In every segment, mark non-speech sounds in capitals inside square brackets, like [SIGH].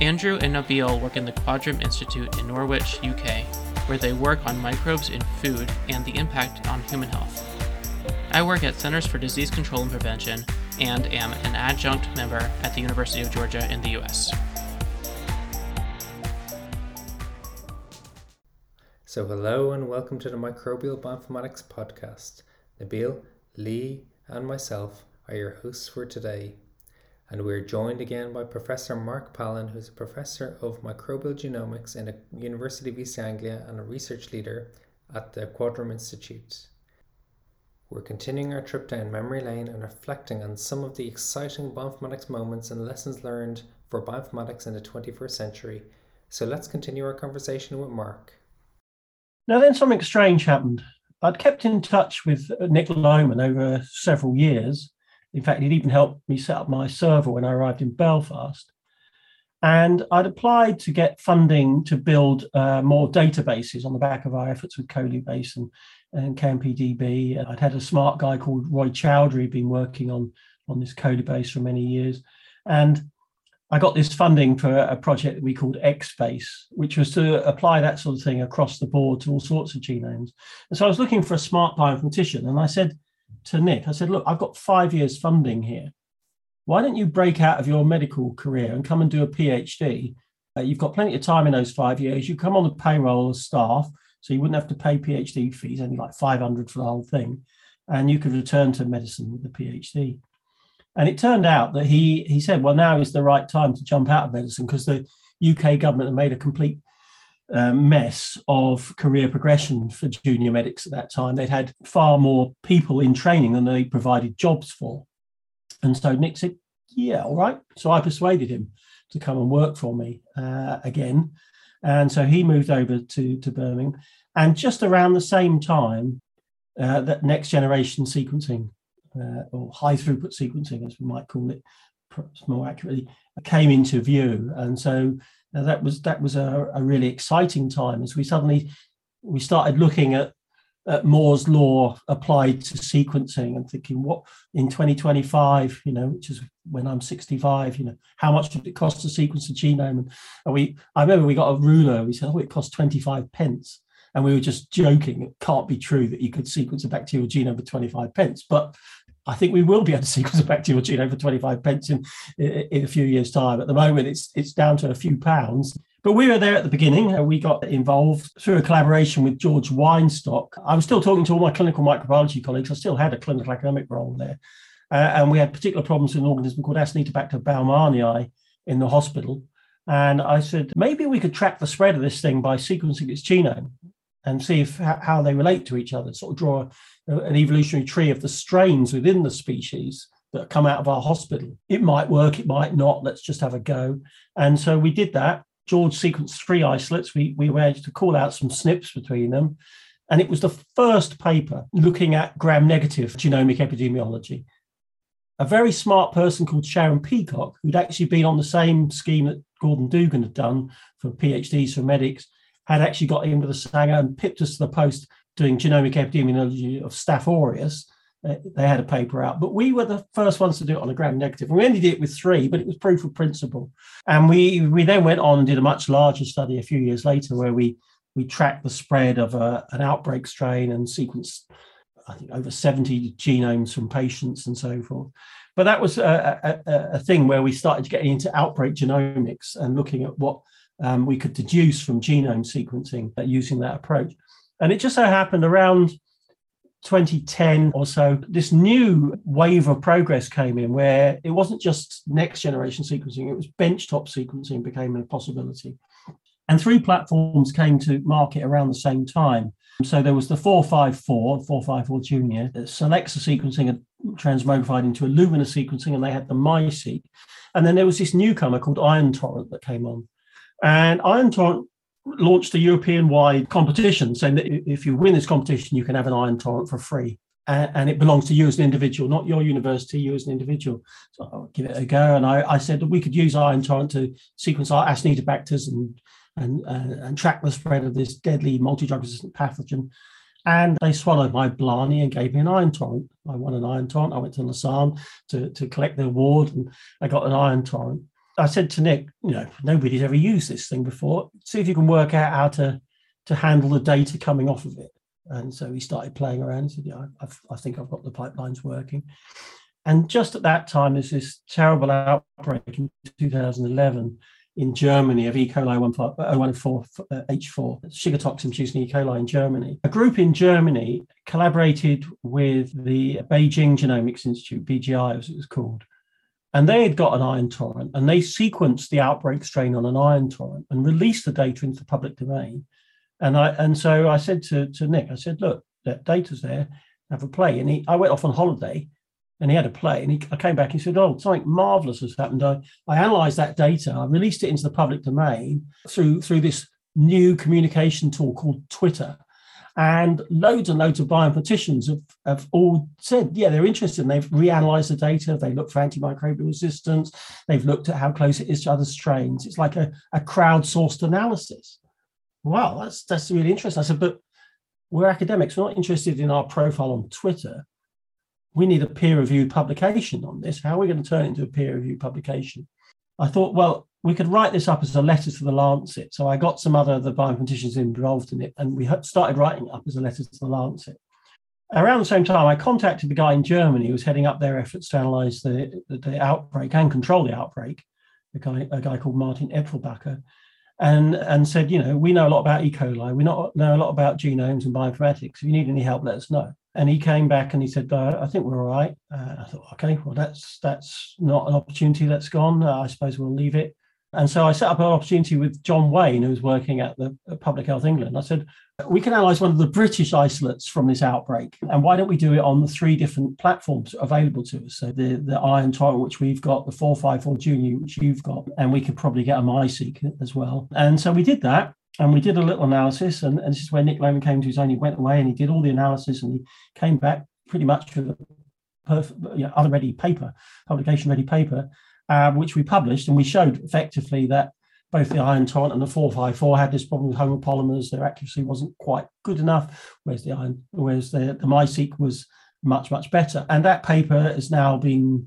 Andrew and Nabil work in the Quadram Institute in Norwich, UK, where they work on microbes in food and the impact on human health. I work at Centers for Disease Control and Prevention and am an adjunct member at the University of Georgia in the US. So, hello and welcome to the Microbial Bioinformatics Podcast. Nabil, Lee, and myself are your hosts for today and we're joined again by Professor Mark Palin, who's a professor of microbial genomics in the University of East Anglia and a research leader at the Quadram Institute. We're continuing our trip down memory lane and reflecting on some of the exciting bioinformatics moments and lessons learned for bioinformatics in the 21st century. So let's continue our conversation with Mark. Now, then something strange happened. I'd kept in touch with Nick Lohmann over several years, in fact, he'd even helped me set up my server when I arrived in Belfast. And I'd applied to get funding to build uh, more databases on the back of our efforts with Colubase and, and CamPDB. I'd had a smart guy called Roy Chowdhury been working on, on this Colubase for many years. And I got this funding for a project that we called XBase, which was to apply that sort of thing across the board to all sorts of genomes. And so I was looking for a smart bioinformatician, and I said, to Nick, I said, look, I've got five years funding here. Why don't you break out of your medical career and come and do a PhD? Uh, you've got plenty of time in those five years. You come on the payroll as staff, so you wouldn't have to pay PhD fees, only like 500 for the whole thing. And you could return to medicine with a PhD. And it turned out that he he said, well, now is the right time to jump out of medicine because the UK government had made a complete um, mess of career progression for junior medics at that time. They'd had far more people in training than they provided jobs for. And so Nick said, Yeah, all right. So I persuaded him to come and work for me uh, again. And so he moved over to, to Birmingham. And just around the same time, uh, that next generation sequencing, uh, or high throughput sequencing, as we might call it, perhaps more accurately, came into view. And so now that was that was a, a really exciting time as we suddenly we started looking at, at Moore's law applied to sequencing and thinking what in 2025, you know, which is when I'm 65, you know, how much did it cost to sequence a genome? And, and we I remember we got a ruler, we said, oh, it cost 25 pence. And we were just joking. It can't be true that you could sequence a bacterial genome for 25 pence. But I think we will be able to sequence a bacterial genome for 25 pence in, in a few years' time. At the moment, it's it's down to a few pounds. But we were there at the beginning. We got involved through a collaboration with George Weinstock. I was still talking to all my clinical microbiology colleagues. I still had a clinical academic role there. Uh, and we had particular problems with an organism called Acinetobacter baumannii in the hospital. And I said, maybe we could track the spread of this thing by sequencing its genome and see if how they relate to each other, sort of draw an evolutionary tree of the strains within the species that come out of our hospital. It might work, it might not. Let's just have a go. And so we did that. George sequenced three isolates. We, we managed to call out some SNPs between them. And it was the first paper looking at gram negative genomic epidemiology. A very smart person called Sharon Peacock, who'd actually been on the same scheme that Gordon Dugan had done for PhDs for medics, had actually got into the Sanger and pipped us to the post doing genomic epidemiology of Staph aureus. Uh, they had a paper out, but we were the first ones to do it on a gram negative. We only did it with three, but it was proof of principle. And we we then went on and did a much larger study a few years later where we we tracked the spread of a, an outbreak strain and sequenced, I think, over 70 genomes from patients and so forth. But that was a, a, a thing where we started getting into outbreak genomics and looking at what um, we could deduce from genome sequencing uh, using that approach. And it just so happened around 2010 or so, this new wave of progress came in where it wasn't just next generation sequencing, it was benchtop sequencing became a possibility. And three platforms came to market around the same time. So there was the 454, 454 Junior, uh, Solexa sequencing had transmogrified into Illumina sequencing, and they had the MySeq. And then there was this newcomer called Ion Torrent that came on. And Ion Torrent launched a European wide competition saying that if you win this competition, you can have an iron torrent for free. And, it belongs to you as an individual, not your university, you as an individual. So I'll give it a go. And I, I said that we could use iron torrent to sequence our Acinetobacters and, and, and, and track the spread of this deadly multi-drug resistant pathogen. And they swallowed my Blarney and gave me an iron torrent. I won an iron torrent. I went to Lausanne to, to collect the award and I got an iron torrent. I said to Nick, you know, nobody's ever used this thing before. See if you can work out how to to handle the data coming off of it. And so he started playing around. And said, "Yeah, I've, I think I've got the pipelines working." And just at that time, there's this terrible outbreak in 2011 in Germany of E. coli 014 uh, H4, sugar toxin producing E. coli in Germany. A group in Germany collaborated with the Beijing Genomics Institute, BGI as it was called, and they had got an ion torrent and they sequenced the outbreak strain on an ion torrent and released the data into the public domain. And I and so I said to, to Nick, I said, look, that data's there, have a play. And he I went off on holiday and he had a play and he, I came back and he said, Oh, something marvelous has happened. I, I analyzed that data, I released it into the public domain through through this new communication tool called Twitter. And loads and loads of bioinformaticians have, have all said, yeah, they're interested. And they've reanalyzed the data. They looked for antimicrobial resistance. They've looked at how close it is to other strains. It's like a, a crowdsourced analysis. Wow, that's that's really interesting. I said, but we're academics. We're not interested in our profile on Twitter. We need a peer-reviewed publication on this. How are we going to turn it into a peer-reviewed publication? I thought, well, we could write this up as a letter to the Lancet. So I got some other the bioinformaticians involved in it, and we started writing it up as a letter to the Lancet. Around the same time, I contacted the guy in Germany who was heading up their efforts to analyze the, the, the outbreak and control the outbreak, a guy, a guy called Martin Epfelbacher, and, and said, you know, we know a lot about E. coli, we know, know a lot about genomes and bioinformatics. If you need any help, let us know. And he came back and he said, uh, I think we're all right. Uh, I thought, okay, well, that's that's not an opportunity that's gone. Uh, I suppose we'll leave it. And so I set up an opportunity with John Wayne, who was working at the Public Health England. I said, we can analyze one of the British isolates from this outbreak. And why don't we do it on the three different platforms available to us? So the, the ion torrent, which we've got, the 454 Junior, which you've got, and we could probably get a MiSeq as well. And so we did that. And we did a little analysis. And, and this is where Nick Lohmann came to his own. He went away and he did all the analysis and he came back pretty much with a perfect, you know, other ready paper, publication ready paper um, which we published, and we showed effectively that both the iron torrent and the 454 had this problem with homopolymers. Their accuracy wasn't quite good enough, whereas the iron, whereas the, the MiSeq was much, much better. And that paper has now been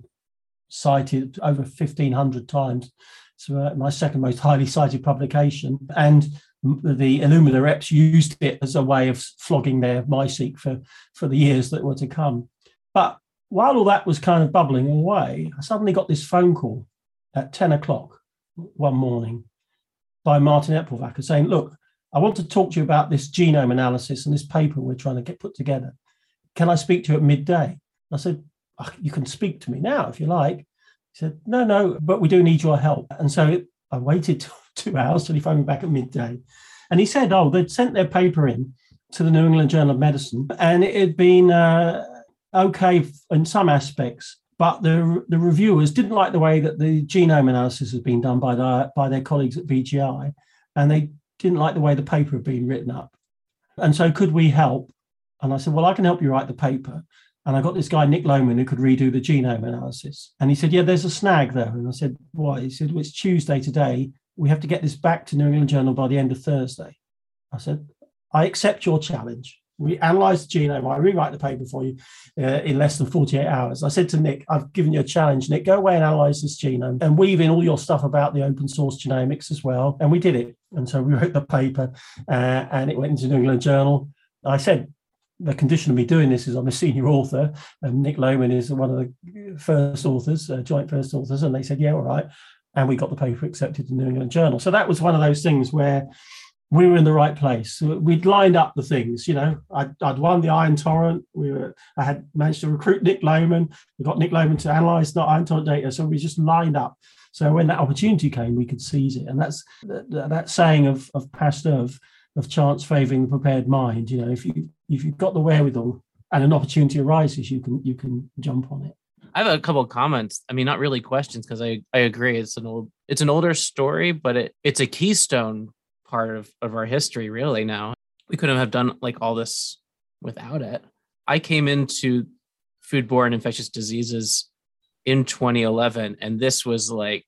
cited over 1,500 times. So uh, my second most highly cited publication. And the Illumina reps used it as a way of flogging their MiSeq for, for the years that were to come. But while all that was kind of bubbling away, I suddenly got this phone call at 10 o'clock one morning by Martin Epfelbacher saying, Look, I want to talk to you about this genome analysis and this paper we're trying to get put together. Can I speak to you at midday? I said, oh, You can speak to me now if you like. He said, No, no, but we do need your help. And so I waited [LAUGHS] two hours till he phoned me back at midday. And he said, Oh, they'd sent their paper in to the New England Journal of Medicine and it had been. Uh, okay in some aspects, but the the reviewers didn't like the way that the genome analysis had been done by the, by their colleagues at BGI, and they didn't like the way the paper had been written up. And so, could we help? And I said, well, I can help you write the paper. And I got this guy, Nick Lohmann, who could redo the genome analysis. And he said, yeah, there's a snag there. And I said, why? He said, well, it's Tuesday today. We have to get this back to New England Journal by the end of Thursday. I said, I accept your challenge. We analyze the genome. I rewrite the paper for you uh, in less than 48 hours. I said to Nick, I've given you a challenge. Nick, go away and analyze this genome and weave in all your stuff about the open source genomics as well. And we did it. And so we wrote the paper uh, and it went into New England Journal. I said, the condition of me doing this is I'm a senior author, and Nick Lohmann is one of the first authors, uh, joint first authors. And they said, yeah, all right. And we got the paper accepted in the New England Journal. So that was one of those things where we were in the right place. We'd lined up the things, you know. I'd, I'd won the Iron Torrent. We were, I had managed to recruit Nick Lohmann. We got Nick Lohmann to analyze the Iron Torrent data, so we just lined up. So when that opportunity came, we could seize it. And that's that, that saying of of Pasteur of, of chance favouring the prepared mind. You know, if you if you've got the wherewithal and an opportunity arises, you can you can jump on it. I have a couple of comments. I mean, not really questions because I, I agree. It's an old it's an older story, but it, it's a keystone part of, of our history, really. Now we couldn't have done like all this without it. I came into foodborne infectious diseases in 2011, and this was like,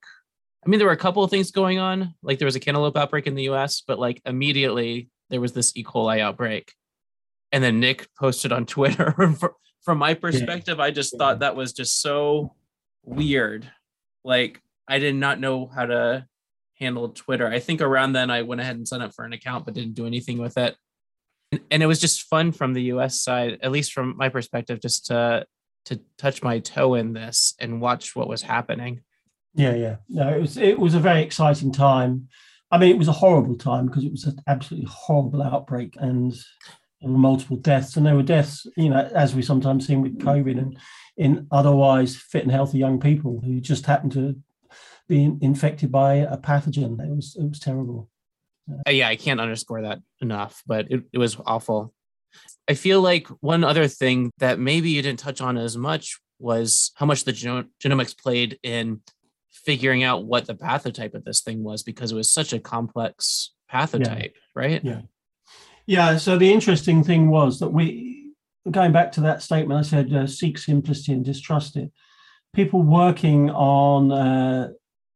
I mean, there were a couple of things going on. Like there was a cantaloupe outbreak in the US, but like immediately there was this E. coli outbreak. And then Nick posted on [LAUGHS] Twitter. From my perspective, yeah. I just thought that was just so weird. Like I did not know how to handle Twitter. I think around then I went ahead and signed up for an account, but didn't do anything with it and it was just fun from the US side, at least from my perspective, just to to touch my toe in this and watch what was happening. Yeah, yeah. No, it was it was a very exciting time. I mean, it was a horrible time because it was an absolutely horrible outbreak and there were multiple deaths. And there were deaths, you know, as we sometimes see with COVID and in otherwise fit and healthy young people who just happened to be infected by a pathogen. It was it was terrible. Uh, yeah, I can't underscore that enough, but it, it was awful. I feel like one other thing that maybe you didn't touch on as much was how much the genomics played in figuring out what the pathotype of this thing was because it was such a complex pathotype, yeah. right? Yeah. Yeah. So the interesting thing was that we, going back to that statement, I said uh, seek simplicity and distrust it. People working on uh,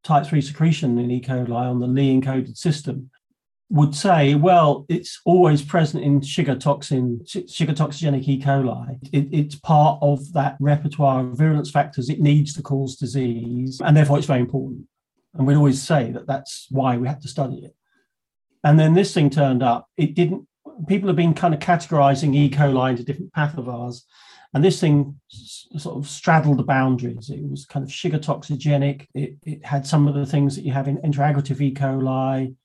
type 3 secretion in E. coli on the Lee encoded system would say, well, it's always present in sugar toxin, sugar toxigenic E. coli. It, it's part of that repertoire of virulence factors it needs to cause disease, and therefore it's very important. And we'd always say that that's why we had to study it. And then this thing turned up. It didn't. People have been kind of categorizing E. coli into different pathivars, and this thing sort of straddled the boundaries. It was kind of sugar. It, it had some of the things that you have in interaggregative E. coli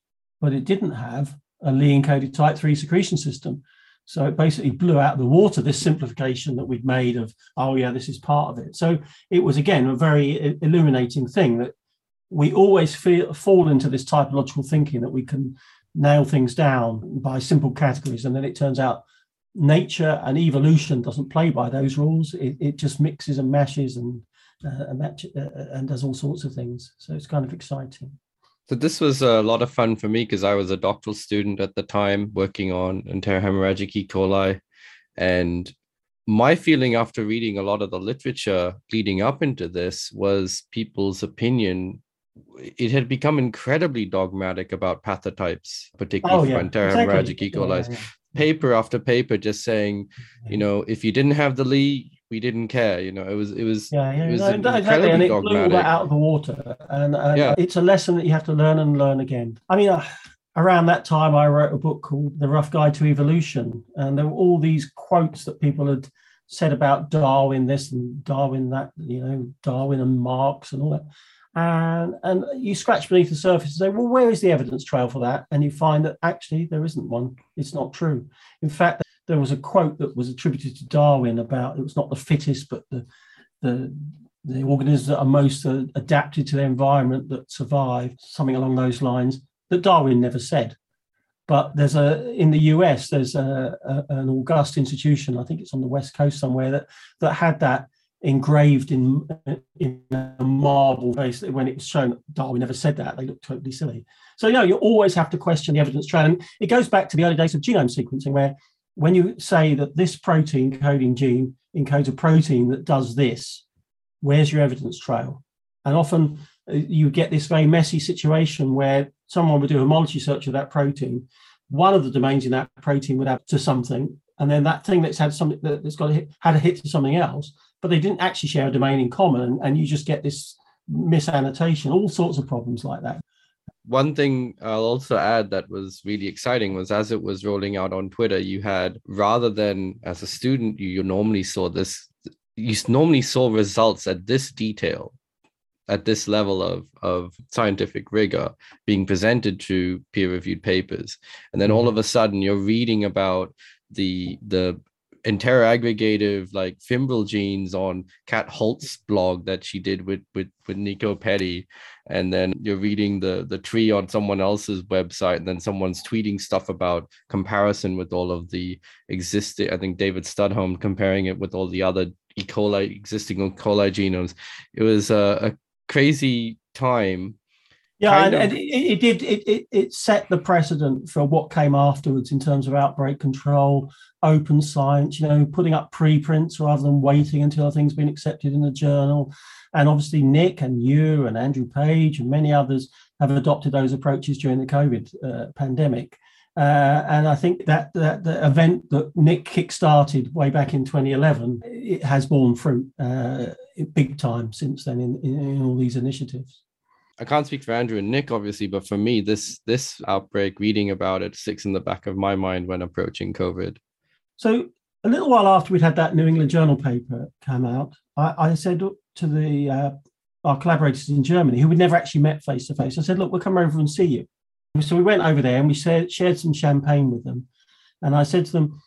but it didn't have a Lee encoded type 3 secretion system. So it basically blew out the water this simplification that we'd made of, oh, yeah, this is part of it. So it was, again, a very illuminating thing that we always feel, fall into this typological thinking that we can nail things down by simple categories. And then it turns out nature and evolution doesn't play by those rules. It, it just mixes and mashes and, uh, and, match, uh, and does all sorts of things. So it's kind of exciting. So this was a lot of fun for me because I was a doctoral student at the time working on enterohemorrhagic E. coli. And my feeling after reading a lot of the literature leading up into this was people's opinion. It had become incredibly dogmatic about pathotypes, particularly oh, yeah. for enterohemorrhagic exactly. E. coli. Yeah, yeah. Paper after paper just saying, you know, if you didn't have the Lee, we didn't care. You know, it was it was yeah, yeah, it was no, exactly, and it dogmatic. blew that out of the water. And, and yeah. it's a lesson that you have to learn and learn again. I mean. Uh, around that time, I wrote a book called The Rough Guide to Evolution, and there were all these quotes that people had said about Darwin this and Darwin that, you know, Darwin and Marx and all that. And, and you scratch beneath the surface and say, well, where is the evidence trail for that? And you find that actually there isn't one. It's not true. In fact, there was a quote that was attributed to Darwin about it was not the fittest, but the the the organisms that are most uh, adapted to their environment that survive, something along those lines, that Darwin never said. But there's a in the US, there's a, a, an august institution, I think it's on the west coast somewhere, that that had that engraved in in a marble face. When it was shown, Darwin never said that. They looked totally silly. So you know, you always have to question the evidence trail, and it goes back to the early days of genome sequencing, where when you say that this protein coding gene encodes a protein that does this, where's your evidence trail? And often uh, you get this very messy situation where someone would do a homology search of that protein. One of the domains in that protein would have to something, and then that thing that's had something that's got a hit, had a hit to something else, but they didn't actually share a domain in common, and, and you just get this misannotation, all sorts of problems like that one thing I'll also add that was really exciting was as it was rolling out on Twitter, you had rather than as a student, you, you normally saw this, you normally saw results at this detail, at this level of, of scientific rigor being presented to peer reviewed papers. And then all mm-hmm. of a sudden you're reading about the the interaggregative like fibril genes on Kat Holt's blog that she did with with with Nico Petty, and then you're reading the the tree on someone else's website, and then someone's tweeting stuff about comparison with all of the existing. I think David Studholme comparing it with all the other E. coli existing E. coli genomes. It was a, a crazy time Yeah, and, and it, it, did. It, it, it set the precedent for what came afterwards in terms of outbreak control, open science. You know, putting up preprints rather than waiting until a thing's been accepted in a journal. And obviously, Nick and you and Andrew Page and many others have adopted those approaches during the COVID uh, pandemic. Uh, and I think that, that the event that Nick kick-started way back in 2011, it has borne fruit uh, big time since then in, in, in all these initiatives. I can't speak for Andrew and Nick, obviously, but for me, this this outbreak, reading about it, sticks in the back of my mind when approaching COVID. So a little while after we'd had that New England Journal paper come out, I, I said to the uh, our collaborators in Germany, who we'd never actually met face to face, I said, "Look, we'll come over and see you." So we went over there and we shared, shared some champagne with them, and I said to them,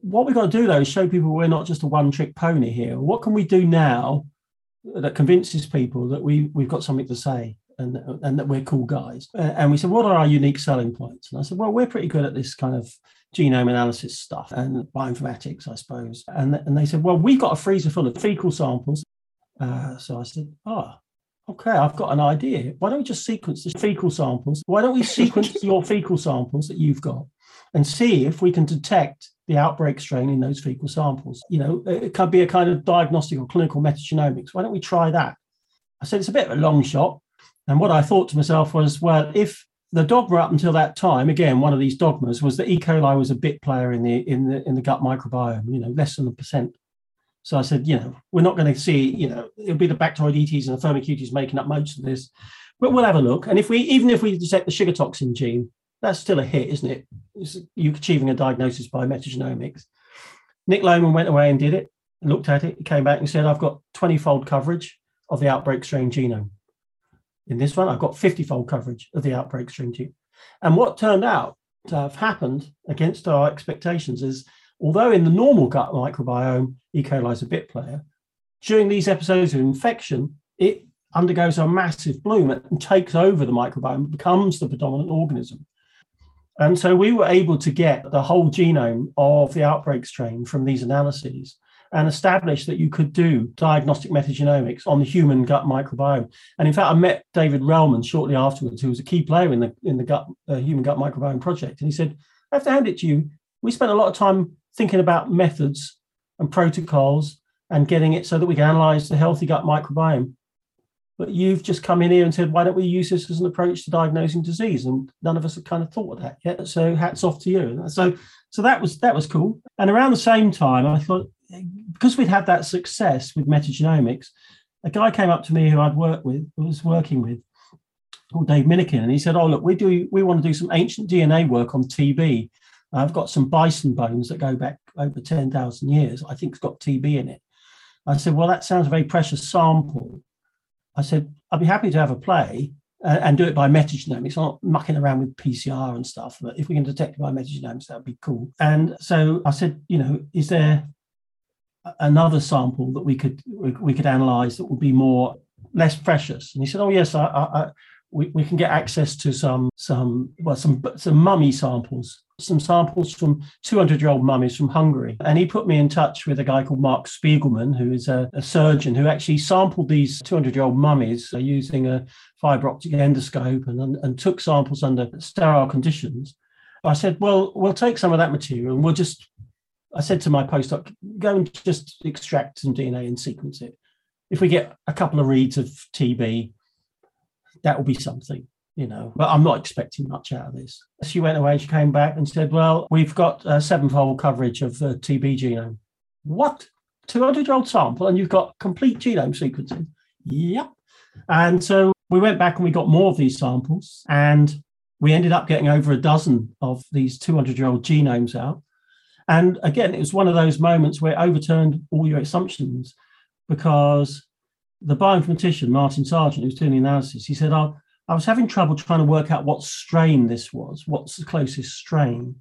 "What we've got to do though is show people we're not just a one-trick pony here. What can we do now that convinces people that we we've got something to say and and that we're cool guys. And we said, what are our unique selling points? And I said, well, we're pretty good at this kind of genome analysis stuff and bioinformatics, I suppose. And and they said, well, we've got a freezer full of fecal samples. Uh, so I said, oh, okay, I've got an idea. Why don't we just sequence the fecal samples? Why don't we sequence [LAUGHS] your fecal samples that you've got and see if we can detect the outbreak strain in those fecal samples. You know, it could be a kind of diagnostic or clinical metagenomics. Why don't we try that? I said it's a bit of a long shot. And what I thought to myself was, well, if the dogma up until that time, again, one of these dogmas was that E. coli was a bit player in the in the in the gut microbiome, you know, less than a percent. So I said, you know, we're not going to see, you know, it'll be the Bacteroidetes and the Firmicutes making up most of this, but we'll have a look. And if we, even if we detect the sugar toxin gene, that's still a hit, isn't it? It's you achieving a diagnosis by metagenomics. Nick Lohman went away and did it, looked at it, came back and said, I've got 20 fold coverage of the outbreak strain genome. In this one, I've got 50 fold coverage of the outbreak strain genome. And what turned out to have happened against our expectations is although in the normal gut microbiome, E. coli is a bit player, during these episodes of infection, it undergoes a massive bloom and takes over the microbiome, becomes the predominant organism. And so we were able to get the whole genome of the outbreak strain from these analyses and establish that you could do diagnostic metagenomics on the human gut microbiome. And in fact, I met David Relman shortly afterwards, who was a key player in the in the gut uh, human gut microbiome project, and he said, "I have to hand it to you. We spent a lot of time thinking about methods and protocols and getting it so that we can analyze the healthy gut microbiome but you've just come in here and said, why don't we use this as an approach to diagnosing disease? And none of us have kind of thought of that yet. So hats off to you. So so that was that was cool. And around the same time, I thought because we'd had that success with metagenomics, a guy came up to me who I'd worked with, was working with, called Dave Minikin, and he said, "Oh, look, we do we want to do some ancient DNA work on TB. I've got some bison bones that go back over ten thousand years. I think it's got TB in it." I said, "Well, that sounds a very precious sample." I said, I'd be happy to have a play uh, and do it by metagenomics, not mucking around with PCR and stuff. But if we can detect it by metagenomics, that would be cool. And so I said, you know, is there another sample that we could we, could analyze that would be more less precious? And he said, oh yes, I, I, we, we can get access to some some well some some mummy samples some samples from 200 year old mummies from Hungary. And he put me in touch with a guy called Mark Spiegelman, who is a, a surgeon who actually sampled these 200 year old mummies uh, using a fiber optic endoscope and, and, and took samples under sterile conditions. I said, well, we'll take some of that material and we'll just, I said to my postdoc, go and just extract some DNA and sequence it. If we get a couple of reads of TB, that will be something you know, but I'm not expecting much out of this. She went away, she came back and said, Well, we've got a sevenfold coverage of the TB genome. What? 200 year old sample, and you've got complete genome sequencing? Yep. And so we went back and we got more of these samples, and we ended up getting over a dozen of these 200 year old genomes out. And again, it was one of those moments where it overturned all your assumptions because the bioinformatician, Martin Sargent, who's doing the analysis, he said, Oh, I was having trouble trying to work out what strain this was, what's the closest strain.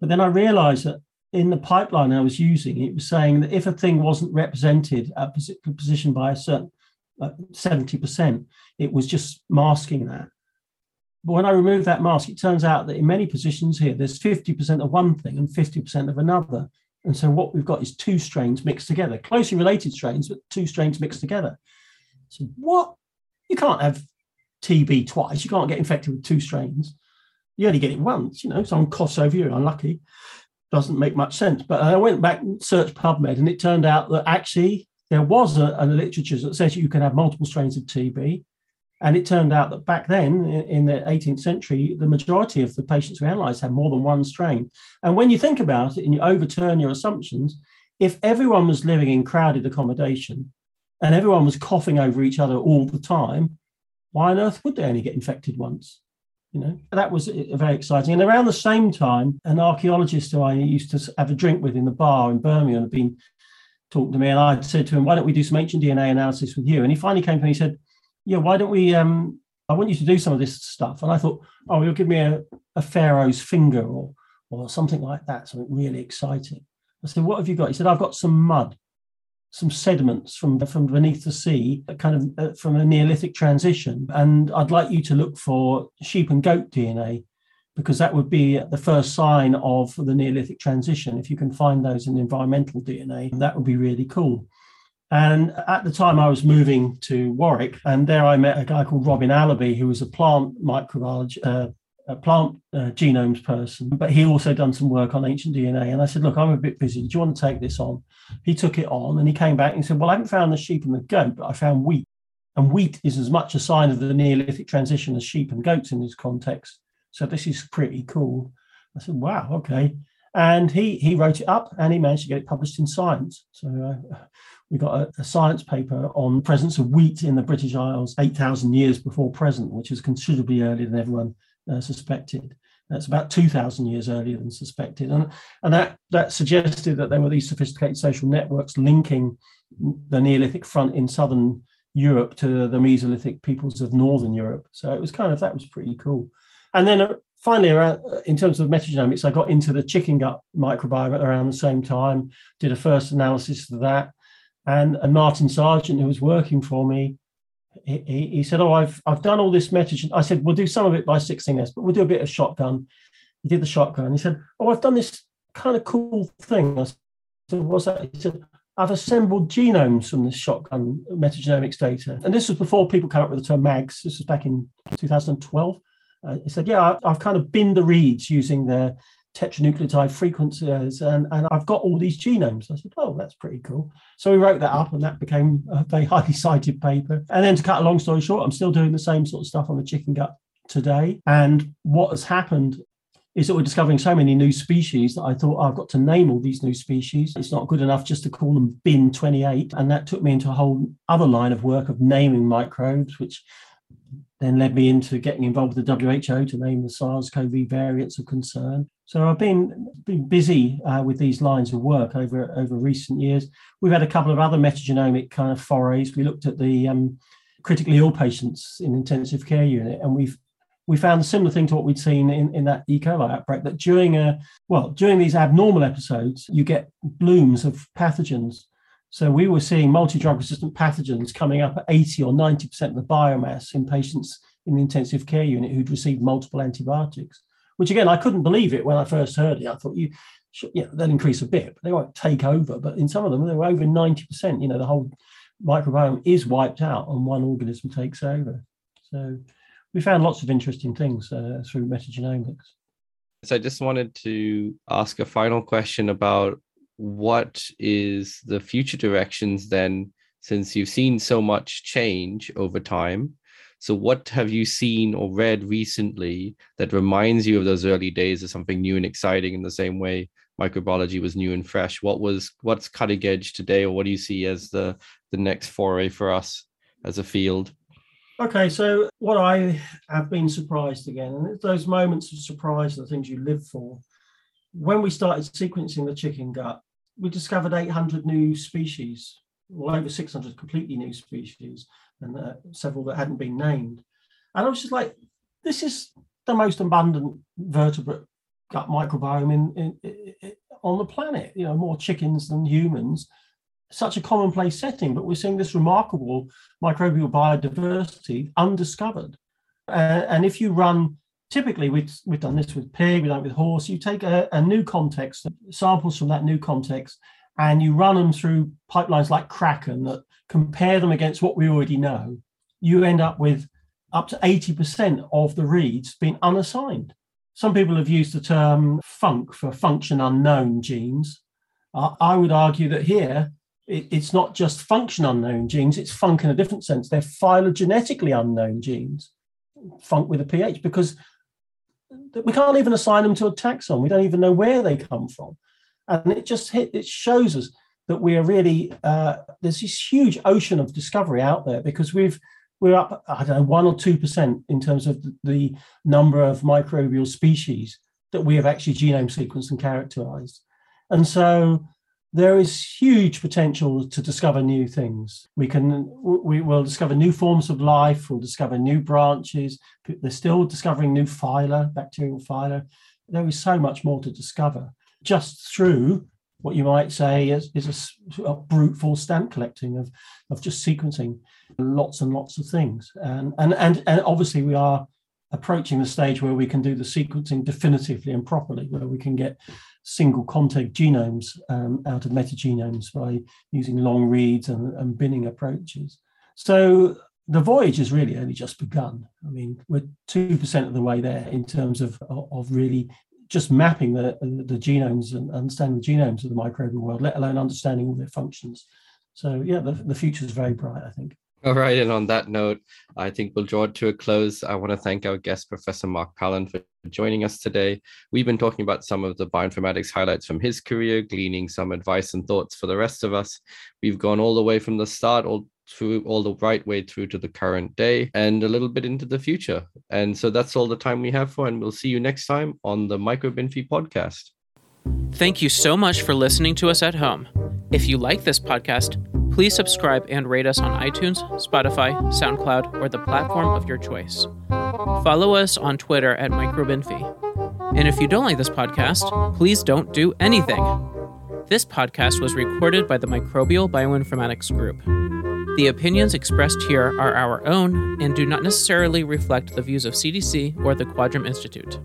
But then I realized that in the pipeline I was using, it was saying that if a thing wasn't represented at a position by a certain uh, 70%, it was just masking that. But when I remove that mask, it turns out that in many positions here, there's 50% of one thing and 50% of another. And so what we've got is two strains mixed together, closely related strains, but two strains mixed together. So what? You can't have TB twice. You can't get infected with two strains. You only get it once, you know, someone coughs over you, unlucky. Doesn't make much sense. But I went back and searched PubMed, and it turned out that actually there was a, a literature that says you can have multiple strains of TB. And it turned out that back then, in the 18th century, the majority of the patients we analysed had more than one strain. And when you think about it and you overturn your assumptions, if everyone was living in crowded accommodation and everyone was coughing over each other all the time, why on earth would they only get infected once? You know, that was very exciting. And around the same time, an archaeologist who I used to have a drink with in the bar in Birmingham had been talking to me, and I said to him, "Why don't we do some ancient DNA analysis with you?" And he finally came to me and said, "Yeah, why don't we? Um, I want you to do some of this stuff." And I thought, "Oh, you'll give me a, a pharaoh's finger or or something like that, something really exciting." I said, "What have you got?" He said, "I've got some mud." some sediments from from beneath the sea, kind of uh, from a Neolithic transition, and I'd like you to look for sheep and goat DNA because that would be the first sign of the Neolithic transition. If you can find those in environmental DNA, that would be really cool. And at the time, I was moving to Warwick, and there I met a guy called Robin Allaby, who was a plant microbiologist, uh, a plant uh, genomes person, but he also done some work on ancient DNA. And I said, look, I'm a bit busy. Do you want to take this on? He took it on and he came back and he said, well, I haven't found the sheep and the goat, but I found wheat. And wheat is as much a sign of the Neolithic transition as sheep and goats in this context. So this is pretty cool. I said, wow, okay. And he he wrote it up and he managed to get it published in Science. So uh, we got a, a, science paper on presence of wheat in the British Isles 8,000 years before present, which is considerably earlier than everyone uh, suspected. That's about 2,000 years earlier than suspected. And, and that, that suggested that there were these sophisticated social networks linking the Neolithic front in southern Europe to the Mesolithic peoples of northern Europe. So it was kind of, that was pretty cool. And then uh, finally, around, uh, in terms of metagenomics, I got into the chicken gut microbiome around the same time, did a first analysis of that. And, and Martin Sargent, who was working for me, he, he said, "Oh, I've I've done all this message." I said, "We'll do some of it by 16s, but we'll do a bit of shotgun." He did the shotgun. He said, "Oh, I've done this kind of cool thing." I said, "What's that?" He said, "I've assembled genomes from this shotgun metagenomics data." And this was before people came up with the term MAGS. This was back in 2012. Uh, he said, "Yeah, I've, I've kind of binned the reads using the tetranucleotide frequencies, and, and I've got all these genomes. I said, oh, that's pretty cool. So we wrote that up, and that became a very [LAUGHS] highly cited paper. And then to cut a long story short, I'm still doing the same sort of stuff on the chicken gut today. And what has happened is that we're discovering so many new species that I thought oh, I've got to name all these new species. It's not good enough just to call them bin 28. And that took me into a whole other line of work of naming microbes, which then led me into getting involved with the WHO to name the SARS-CoV variants of concern. So I've been been busy uh, with these lines of work over over recent years. We've had a couple of other metagenomic kind of forays. We looked at the um, critically ill patients in intensive care unit, and we've we found a similar thing to what we'd seen in, in that E. coli outbreak. That during a well during these abnormal episodes, you get blooms of pathogens so we were seeing multi-drug resistant pathogens coming up at 80 or 90% of the biomass in patients in the intensive care unit who'd received multiple antibiotics, which again, I couldn't believe it when I first heard it. I thought you, should, yeah, they'll increase a bit, but they won't take over. But in some of them, they were over 90%. You know, the whole microbiome is wiped out and one organism takes over. So we found lots of interesting things uh, through metagenomics. So I just wanted to ask a final question about what is the future directions then since you've seen so much change over time? So what have you seen or read recently that reminds you of those early days of something new and exciting in the same way microbiology was new and fresh? What was what's cutting edge today or what do you see as the the next foray for us as a field? Okay so what i have been surprised again and those moments of surprise are the things you live for. When we started sequencing the chicken gut we discovered 800 new species, well over 600 completely new species, and uh, several that hadn't been named. And I was just like, this is the most abundant vertebrate gut microbiome in, in, in, on the planet. You know, more chickens than humans. Such a commonplace setting, but we're seeing this remarkable microbial biodiversity undiscovered. Uh, and if you run typically we've, we've done this with pig, we've done it with horse. You take a, a new context, samples from that new context, and you run them through pipelines like Kraken that compare them against what we already know. You end up with up to 80% of the reads being unassigned. Some people have used the term funk for function unknown genes. Uh, I would argue that here it, it's not just function unknown genes, it's funk in a different sense. They're phylogenetically unknown genes, funk with a pH, because we can't even assign them to a taxon. We don't even know where they come from. And it just hit, it shows us that we are really, uh, there's this huge ocean of discovery out there because we've, we're up, I don't know, one or 2% in terms of the number of microbial species that we have actually genome sequenced and characterized. And so there is huge potential to discover new things. We can, we will discover new forms of life, we'll discover new branches. They're still discovering new phyla, bacterial phyla. There is so much more to discover just through what you might say is, is a, a, brute force stamp collecting of, of just sequencing lots and lots of things. And, and, and, and obviously, we are approaching the stage where we can do the sequencing definitively and properly, where we can get single contig genomes um, out of metagenomes by using long reads and, and binning approaches. So the voyage has really only just begun. I mean, we're 2% of the way there in terms of, of really just mapping the, the genomes and understanding the genomes of the microbial world, let alone understanding all their functions. So yeah, the, the future is very bright, I think. All right. And on that note, I think we'll draw it to a close. I want to thank our guest, Professor Mark Pallen, for joining us today. We've been talking about some of the bioinformatics highlights from his career, gleaning some advice and thoughts for the rest of us. We've gone all the way from the start, all through all the right way through to the current day and a little bit into the future. And so that's all the time we have for, and we'll see you next time on the MicroBinFi podcast. Thank you so much for listening to us at home. If you like this podcast, please subscribe and rate us on iTunes, Spotify, SoundCloud, or the platform of your choice. Follow us on Twitter at MicroBinFi. And if you don't like this podcast, please don't do anything. This podcast was recorded by the Microbial Bioinformatics Group. The opinions expressed here are our own and do not necessarily reflect the views of CDC or the Quadram Institute.